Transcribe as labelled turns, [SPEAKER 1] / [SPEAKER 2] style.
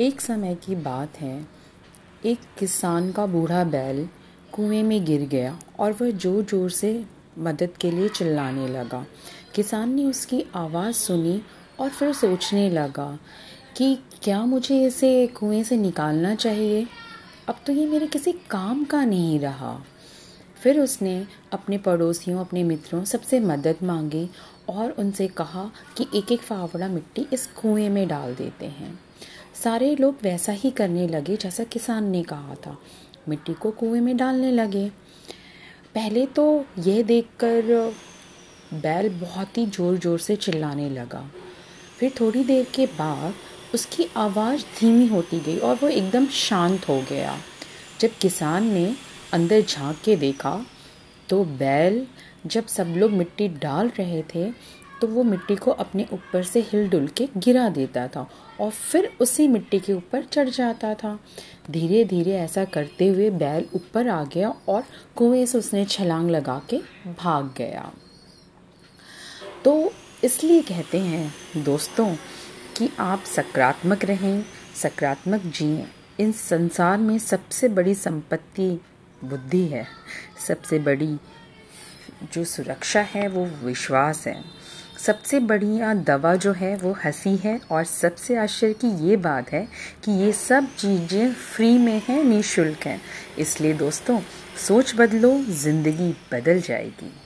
[SPEAKER 1] एक समय की बात है, एक किसान का बूढ़ा बैल कुएँ में गिर गया और वह ज़ोर ज़ोर से मदद के लिए चिल्लाने लगा। किसान ने उसकी आवाज़ सुनी और फिर सोचने लगा कि क्या मुझे इसे कुएँ से निकालना चाहिए? अब तो ये मेरे किसी काम का नहीं रहा। फिर उसने अपने पड़ोसियों, अपने मित्रों सबसे मदद मांगी और उनसे कहा कि एक एक फावड़ा मिट्टी इस कुएँ में डाल देते हैं। सारे लोग वैसा ही करने लगे जैसा किसान ने कहा था। मिट्टी को कुएँ में डालने लगे। पहले तो यह देखकर बैल बहुत ही ज़ोर ज़ोर से चिल्लाने लगा। फिर थोड़ी देर के बाद उसकी आवाज़ धीमी होती गई और वो एकदम शांत हो गया। जब किसान ने अंदर झाँक के देखा तो बैल जब सब लोग मिट्टी डाल रहे थे तो वो मिट्टी को अपने ऊपर से हिल डुल के गिरा देता था और फिर उसी मिट्टी के ऊपर चढ़ जाता था। धीरे धीरे ऐसा करते हुए बैल ऊपर आ गया और कुएँ से उसने छलांग लगा के भाग गया। तो इसलिए कहते हैं दोस्तों कि आप सकारात्मक रहें, सकारात्मक जिए। इन संसार में सबसे बड़ी संपत्ति बुद्धि है। सबसे बड़ी जो सुरक्षा है, वो विश्वास है। सबसे बढ़िया दवा जो है, वो हँसी है। और सबसे आश्चर्य की ये बात है कि ये सब चीज़ें फ्री में हैं, निशुल्क हैं। इसलिए दोस्तों, सोच बदलो, ज़िंदगी बदल जाएगी।